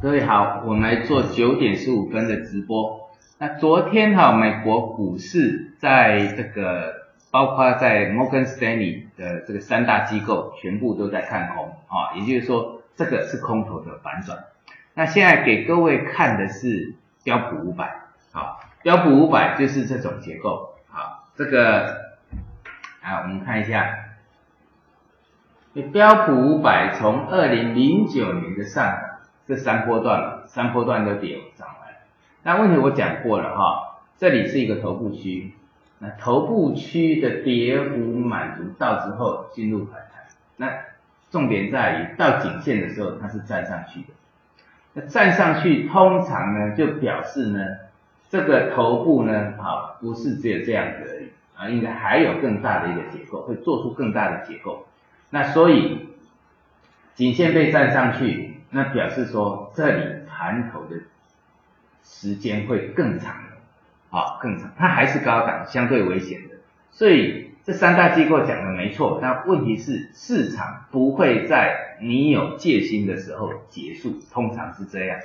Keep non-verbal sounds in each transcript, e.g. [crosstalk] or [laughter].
各位好，我们来做九点十五分的直播。那昨天哈，美国股市在这个，包括在摩根斯丹利的这个三大机构，全部都在看空啊，也就是说，这个是空头的反转。那现在给各位看的是标普五百，好，标普五百就是这种结构，好，这个啊，我们看一下，标普五百从二零零九年的上涨。这三波段了，三波段都跌涨完。那问题我讲过了哈，这里是一个头部区，那头部区的跌幅满足到之后进入反弹。那重点在于到颈线的时候它是站上去的。那站上去通常呢就表示呢这个头部呢啊不是只有这样子而已啊，应该还有更大的一个结构，会做出更大的结构。那所以颈线被站上去。那表示说，这里盘头的时间会更长的，啊，更长，它还是高档，相对危险的。所以这三大机构讲的没错，但问题是市场不会在你有戒心的时候结束，通常是这样，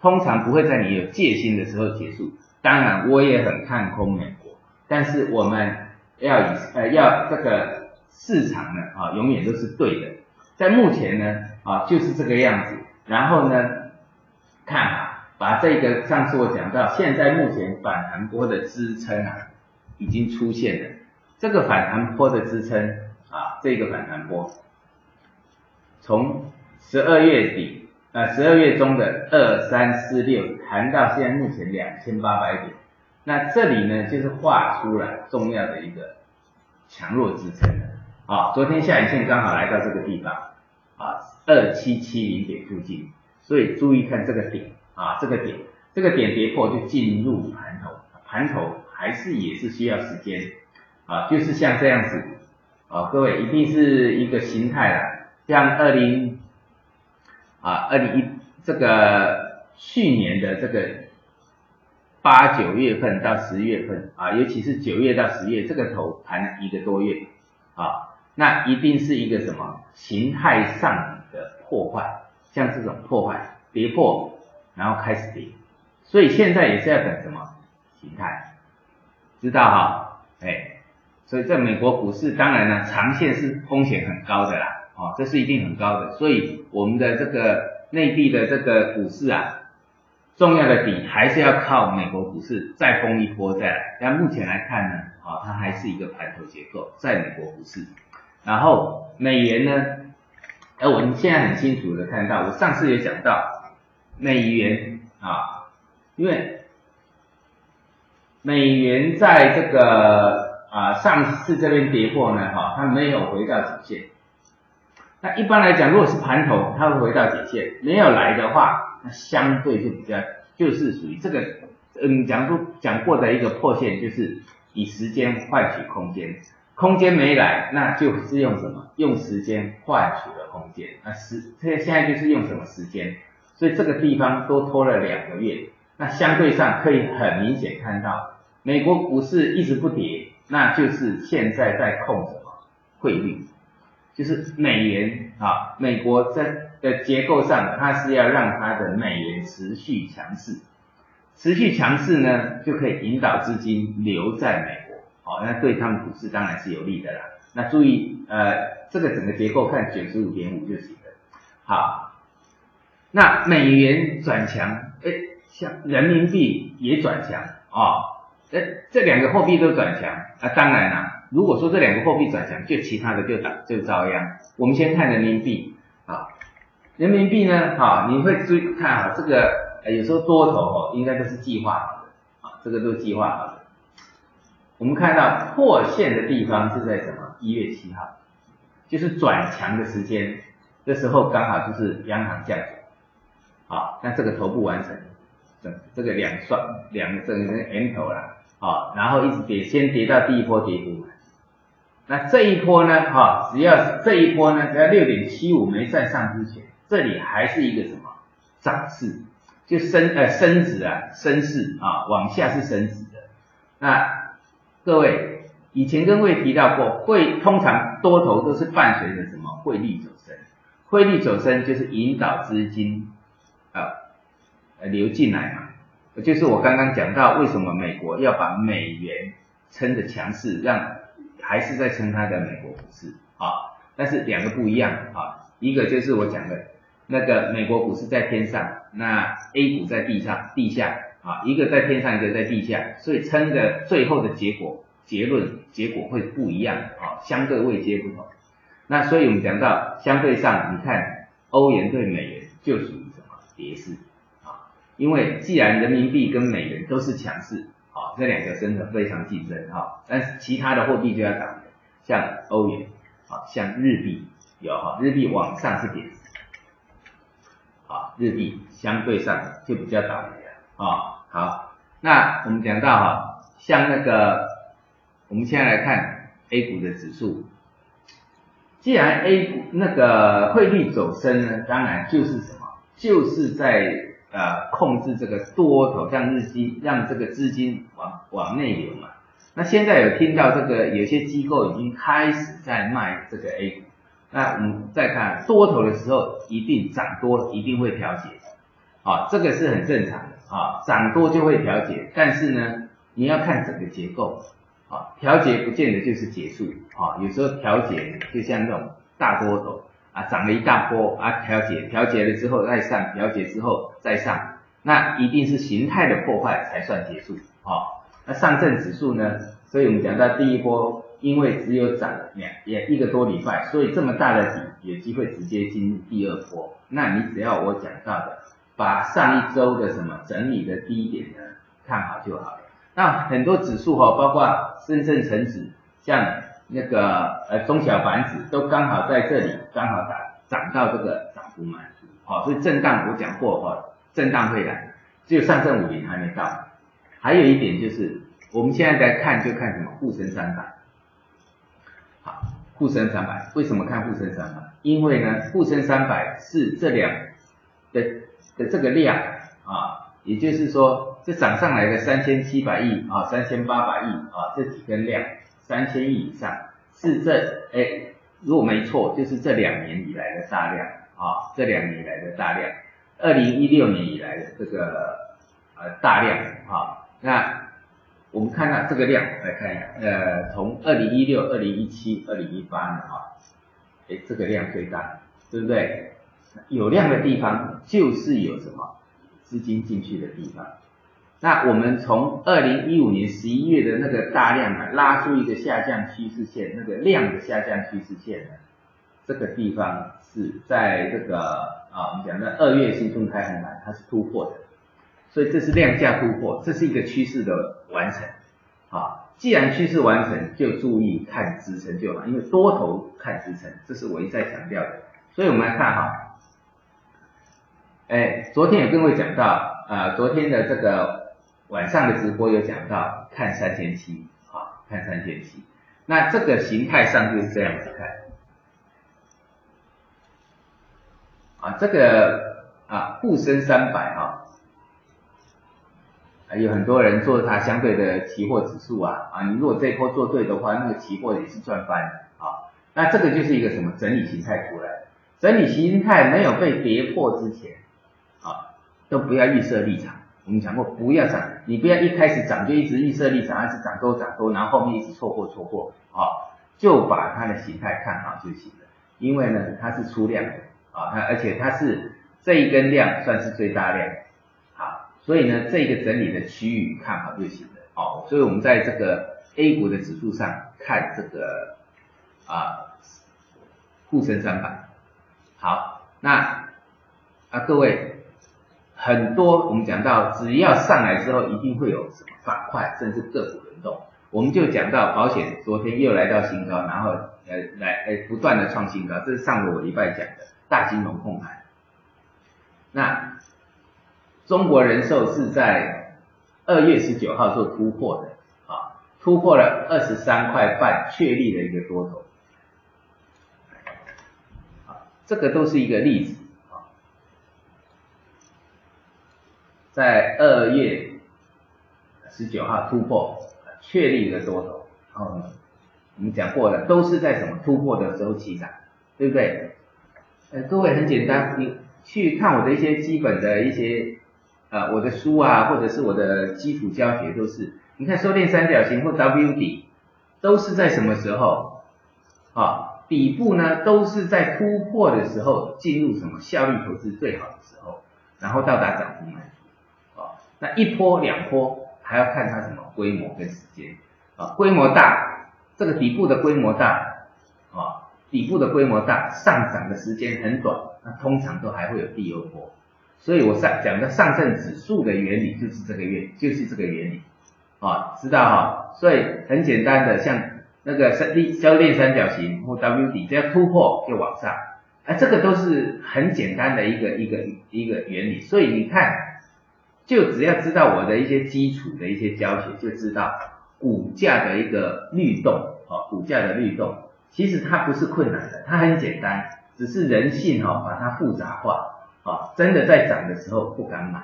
通常不会在你有戒心的时候结束。当然，我也很看空美国，但是我们要以呃要这个市场呢啊，永远都是对的。在目前呢，啊，就是这个样子。然后呢，看啊，把这个上次我讲到，现在目前反弹波的支撑啊，已经出现了。这个反弹波的支撑啊，这个反弹波，从十二月底啊，十二月中的二三四六谈到现在目前两千八百点，那这里呢就是画出了重要的一个强弱支撑。啊，昨天下影线刚好来到这个地方。二七七零点附近，所以注意看这个点啊，这个点，这个点跌破就进入盘头，盘头还是也是需要时间啊，就是像这样子啊，各位一定是一个形态啦，像二零啊二零一这个去年的这个八九月份到十月份啊，尤其是九月到十月这个头盘了一个多月啊。那一定是一个什么形态上的破坏，像这种破坏跌破，然后开始跌，所以现在也是要等什么形态，知道哈？哎，所以在美国股市，当然呢，长线是风险很高的啦，哦，这是一定很高的，所以我们的这个内地的这个股市啊，重要的底还是要靠美国股市再封一波再来，但目前来看呢，啊，它还是一个盘头结构，在美国股市。然后美元呢？哎，我们现在很清楚的看到，我上次也讲到美元啊，因为美元在这个啊上次这边跌破呢，哈，它没有回到底线。那一般来讲，如果是盘头，它会回到底线；没有来的话，那相对就比较就是属于这个嗯，讲出讲过的一个破线，就是以时间换取空间。空间没来，那就是用什么？用时间换取了空间。那时现现在就是用什么时间？所以这个地方多拖了两个月。那相对上可以很明显看到，美国股市一直不跌，那就是现在在控什么汇率？就是美元啊，美国在的结构上，它是要让它的美元持续强势，持续强势呢，就可以引导资金留在美。哦，那对他们股市当然是有利的啦。那注意，呃，这个整个结构看九十五点五就行了。好，那美元转强，哎，像人民币也转强啊，这这两个货币都转强。那当然啦，如果说这两个货币转强，就其他的就打就遭殃。我们先看人民币啊，人民币呢，哈，你会注意看啊，这个有时候多头哦，应该都是计划好的啊，这个都是计划好的。我们看到破线的地方是在什么？一月七号，就是转强的时间，这时候刚好就是央行降准，好，那这个头部完成，整这个两双两个这个 M 头了，好，然后一直跌，先跌到第一波跌幅，那这一波呢，哈，只要这一波呢，只要六点七五没站上之前，这里还是一个什么涨势，就升呃升值啊，升势啊，往下是升值的，那。各位，以前跟各位提到过，会通常多头都是伴随着什么？汇率走升，汇率走升就是引导资金啊呃流进来嘛，就是我刚刚讲到为什么美国要把美元撑的强势，让还是在撑它的美国股市啊，但是两个不一样啊，一个就是我讲的那个美国股市在天上，那 A 股在地上地下啊，一个在天上，一个在地下，所以撑的最后的结果结论结果会不一样啊，相对位阶不同。那所以我们讲到相对上，你看欧元对美元就属于什么跌势啊？因为既然人民币跟美元都是强势，啊，这两个真的非常竞争哈，但是其他的货币就要涨，像欧元啊，像日币有哈，日币往上是跌，啊，日币相对上就比较倒霉了啊。好，那我们讲到哈，像那个我们现在来看 A 股的指数。既然 A 股那个汇率走升呢，当然就是什么，就是在呃控制这个多头，让日资让这个资金往往内流嘛。那现在有听到这个有些机构已经开始在卖这个 A 股，那我们再看多头的时候，一定涨多一定会调节，啊，这个是很正常的啊，涨多就会调节，但是呢，你要看整个结构。啊，调节不见得就是结束，啊，有时候调节就像那种大波头啊，涨了一大波啊，调节，调节了之后再上，调节之后再上，那一定是形态的破坏才算结束，啊，那上证指数呢？所以我们讲到第一波，因为只有涨两也一个多礼拜，所以这么大的底，有机会直接进入第二波。那你只要我讲到的，把上一周的什么整理的低点呢看好就好了。那很多指数哈，包括深圳成指，像那个呃中小板指，都刚好在这里，刚好涨涨到这个涨幅满足，好，所以震荡我讲过哈，震荡会来，只有上证五零还没到。还有一点就是，我们现在在看就看什么沪深三百，好，沪深三百为什么看沪深三百？因为呢，沪深三百是这两的的这个量啊，也就是说。这涨上来的三千七百亿啊，三千八百亿啊，这几根量三千亿以上，是这哎，如果没错，就是这两年以来的大量啊，这两年以来的大量，二零一六年以来的这个呃大量啊，那我们看到这个量来看一下，呃，从二零一六、二零一七、二零一八呢啊，哎，这个量最大，对不对？有量的地方就是有什么资金进去的地方。那我们从二零一五年十一月的那个大量啊，拉出一个下降趋势线，那个量的下降趋势线呢，这个地方是在这个啊，我们讲的二月新春开红盘，它是突破的，所以这是量价突破，这是一个趋势的完成啊。既然趋势完成，就注意看支撑就好，因为多头看支撑，这是我一再强调的。所以我们来看哈，哎，昨天有跟各位讲到啊，昨天的这个。晚上的直播有讲到看三千七，啊，看三千七，那这个形态上就是这样子看，啊，这个啊沪深三百啊，有很多人做它相对的期货指数啊，啊，你如果这一波做对的话，那个期货也是赚翻啊，那这个就是一个什么整理形态出来，整理形态没有被跌破之前，都不要预设立场。我们讲过，不要涨，你不要一开始涨就一直预设立场，还是涨多涨多，然后后面一直错过错过，啊，就把它的形态看好就行了。因为呢，它是出量的，啊，它而且它是这一根量算是最大量，好，所以呢，这个整理的区域看好就行了，哦，所以我们在这个 A 股的指数上看这个啊沪深三百，好，那啊各位。很多我们讲到，只要上来之后，一定会有什么板块，甚至个股轮动。我们就讲到保险，昨天又来到新高，然后呃来呃不断的创新高，这是上个我礼拜讲的大金融控盘。那中国人寿是在二月十九号做突破的啊，突破了二十三块半，确立了一个多头。啊，这个都是一个例子。在二月十九号突破，确立一个多头。哦，我们讲过了，都是在什么突破的时候起涨，对不对？呃，各位很简单，你去看我的一些基本的一些呃我的书啊，或者是我的基础教学都是，你看收敛三角形或 W 底都是在什么时候啊？底部呢都是在突破的时候进入什么效率投资最好的时候，然后到达涨幅满足啊。那一波两波还要看它什么规模跟时间啊，规模大，这个底部的规模大啊，底部的规模大，上涨的时间很短，那通常都还会有第二波。所以我上讲的上证指数的原理就是这个原就是这个原理啊，知道哈？所以很简单的像。那个三 D 交链三角形或 W 底，只要突破就往上，哎，这个都是很简单的一个一个一个原理。所以你看，就只要知道我的一些基础的一些教学，就知道股价的一个律动，哦，股价的律动，其实它不是困难的，它很简单，只是人性哈把它复杂化，啊，真的在涨的时候不敢买，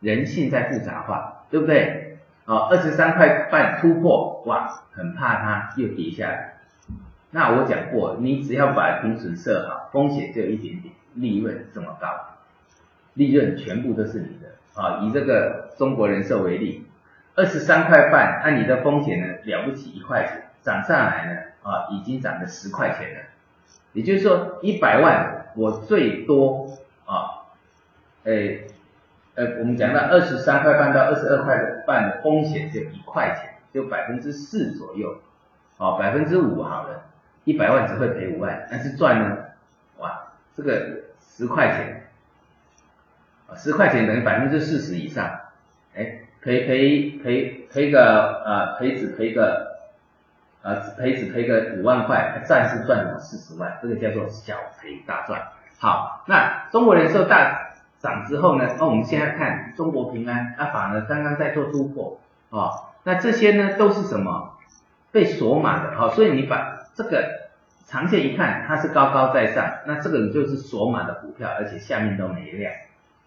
人性在复杂化，对不对？啊，二十三块半突破，哇，很怕它又跌下来。那我讲过，你只要把停损设好，风险就一点点，利润这么高，利润全部都是你的。啊，以这个中国人寿为例，二十三块半，按你的风险呢了不起一块钱，涨上来呢，啊，已经涨了十块钱了。也就是说，一百万我最多啊，诶。呃，我们讲到二十三块半到二十二块半的风险就一块钱，就百分之四左右，哦，百分之五好了，一百万只会赔五万，但是赚呢，哇，这个十块钱，十块钱等于百分之四十以上，哎，赔赔赔赔个呃赔只赔个，呃赔只赔个五万块，暂时赚了四十万，这个叫做小赔大赚。好，那中国人寿大。涨之后呢？那我们现在看中国平安，那反而刚刚在做突破啊。那这些呢都是什么？被锁码的好，所以你把这个长线一看，它是高高在上，那这个就是锁码的股票，而且下面都没量。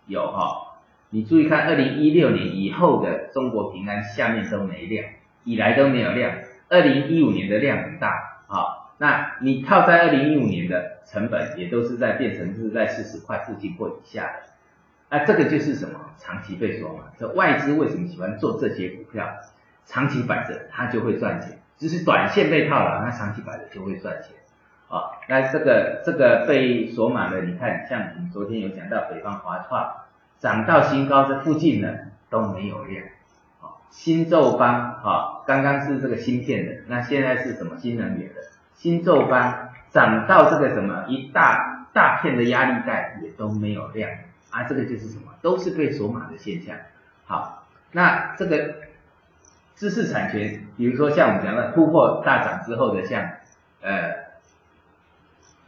有哈，你注意看，二零一六年以后的中国平安下面都没量，以来都没有量。二零一五年的量很大啊，那你套在二零一五年的成本也都是在变成是在四十块附近或以下的。那，这个就是什么长期被锁嘛？这外资为什么喜欢做这些股票？长期摆着它就会赚钱，只是短线被套了，那长期摆着就会赚钱啊。那这个这个被锁码的，你看，像我们昨天有讲到北方华创涨到新高这附近呢都没有量啊。新宙邦啊，刚刚是这个芯片的，那现在是什么新能源的？新宙邦涨到这个什么一大大片的压力带也都没有量。啊，这个就是什么？都是被锁码的现象。好，那这个知识产权，比如说像我们讲的突破大涨之后的，像呃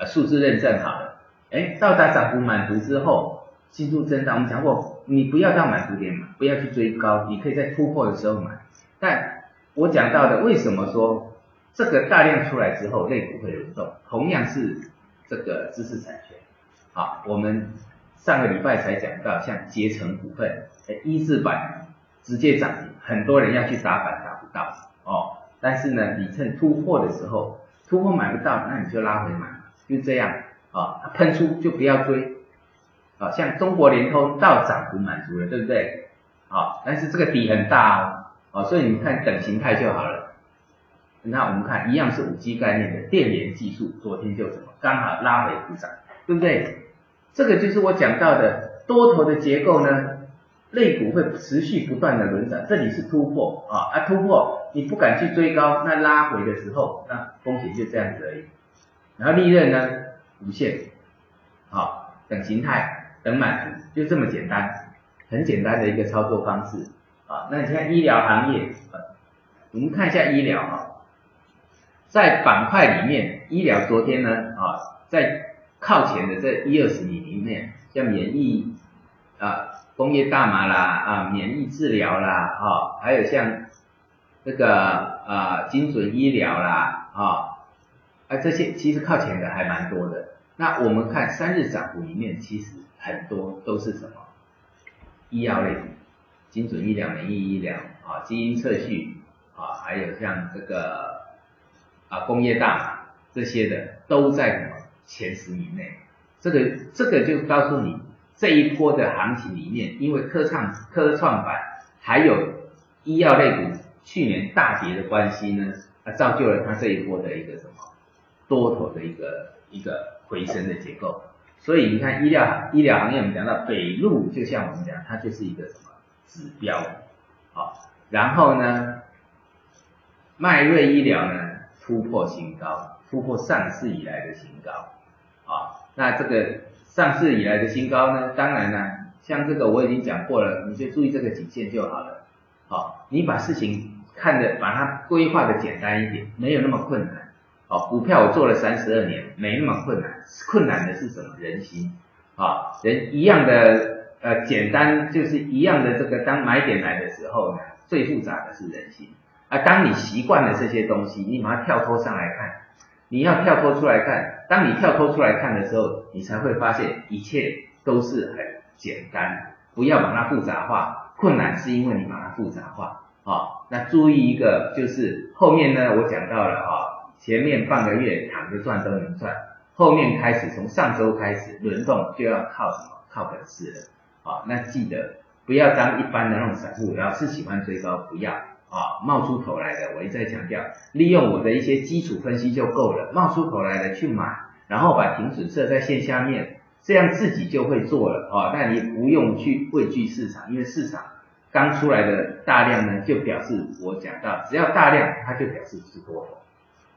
数字认证好了，哎，到达涨幅满足之后，进入震荡。我们讲过，你不要到满足点买，不要去追高，你可以在突破的时候买。但我讲到的，为什么说这个大量出来之后，类股会轮动？同样是这个知识产权。好，我们。上个礼拜才讲到，像捷成股份，哎，一字板直接涨，很多人要去打板打不到哦。但是呢，你趁突破的时候，突破买不到，那你就拉回买，就这样啊。它喷出就不要追啊。像中国联通到涨幅满足了，对不对？啊，但是这个底很大哦，啊，所以你看等形态就好了。那我们看一样是五 G 概念的电源技术，昨天就什么刚好拉回补涨，对不对？这个就是我讲到的多头的结构呢，类股会持续不断的轮涨，这里是突破啊，啊突破你不敢去追高，那拉回的时候，那风险就这样子而已，然后利润呢无限，好等形态等满足，就这么简单，很简单的一个操作方式啊。那你看医疗行业，我们看一下医疗啊，在板块里面，医疗昨天呢啊在。靠前的这一二十米里面，像免疫啊、工业大麻啦啊、免疫治疗啦啊，还有像这个啊精准医疗啦啊，而这些其实靠前的还蛮多的。那我们看三日涨幅里面，其实很多都是什么医药类，精准医疗、免疫医疗啊、基因测序啊，还有像这个啊工业大麻这些的都在什么？前十名内，这个这个就告诉你，这一波的行情里面，因为科创科创板还有医药类股去年大跌的关系呢，啊，造就了它这一波的一个什么多头的一个一个回升的结构。所以你看医疗医疗行业，我们讲到北路，就像我们讲，它就是一个什么指标，好，然后呢，迈瑞医疗呢突破新高，突破上市以来的新高，啊，那这个上市以来的新高呢，当然呢，像这个我已经讲过了，你就注意这个颈线就好了，好，你把事情看的把它规划的简单一点，没有那么困难。哦，股票我做了三十二年，没那么困难，困难的是什么？人心啊，人一样的呃简单，就是一样的这个当买点来的时候呢，最复杂的是人心啊。当你习惯了这些东西，你把它跳脱上来看，你要跳脱出来看，当你跳脱出来看的时候，你才会发现一切都是很简单，不要把它复杂化，困难是因为你把它复杂化啊。那注意一个，就是后面呢，我讲到了啊。前面半个月躺着赚都能赚，后面开始从上周开始轮动就要靠什么？靠本事了啊！那记得不要当一般的那种散户，老是喜欢追高，不要啊！冒出头来的，我一再强调，利用我的一些基础分析就够了。冒出头来的去买，然后把停损设在线下面，这样自己就会做了啊！那你不用去畏惧市场，因为市场刚出来的大量呢，就表示我讲到，只要大量，它就表示是多头。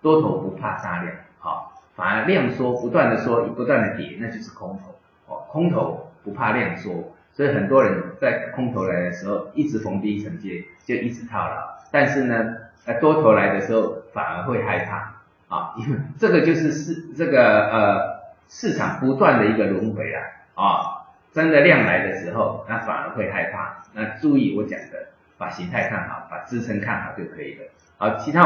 多头不怕杀量，好，反而量缩不断的缩，不断的跌，那就是空头，哦，空头不怕量缩，所以很多人在空头来的时候，一直逢低承接，就一直套牢，但是呢，呃，多头来的时候反而会害怕，啊，因 [laughs] 为这个就是市这个呃市场不断的一个轮回啊，啊，真的量来的时候，那反而会害怕，那注意我讲的，把形态看好，把支撑看好就可以了，好，其他。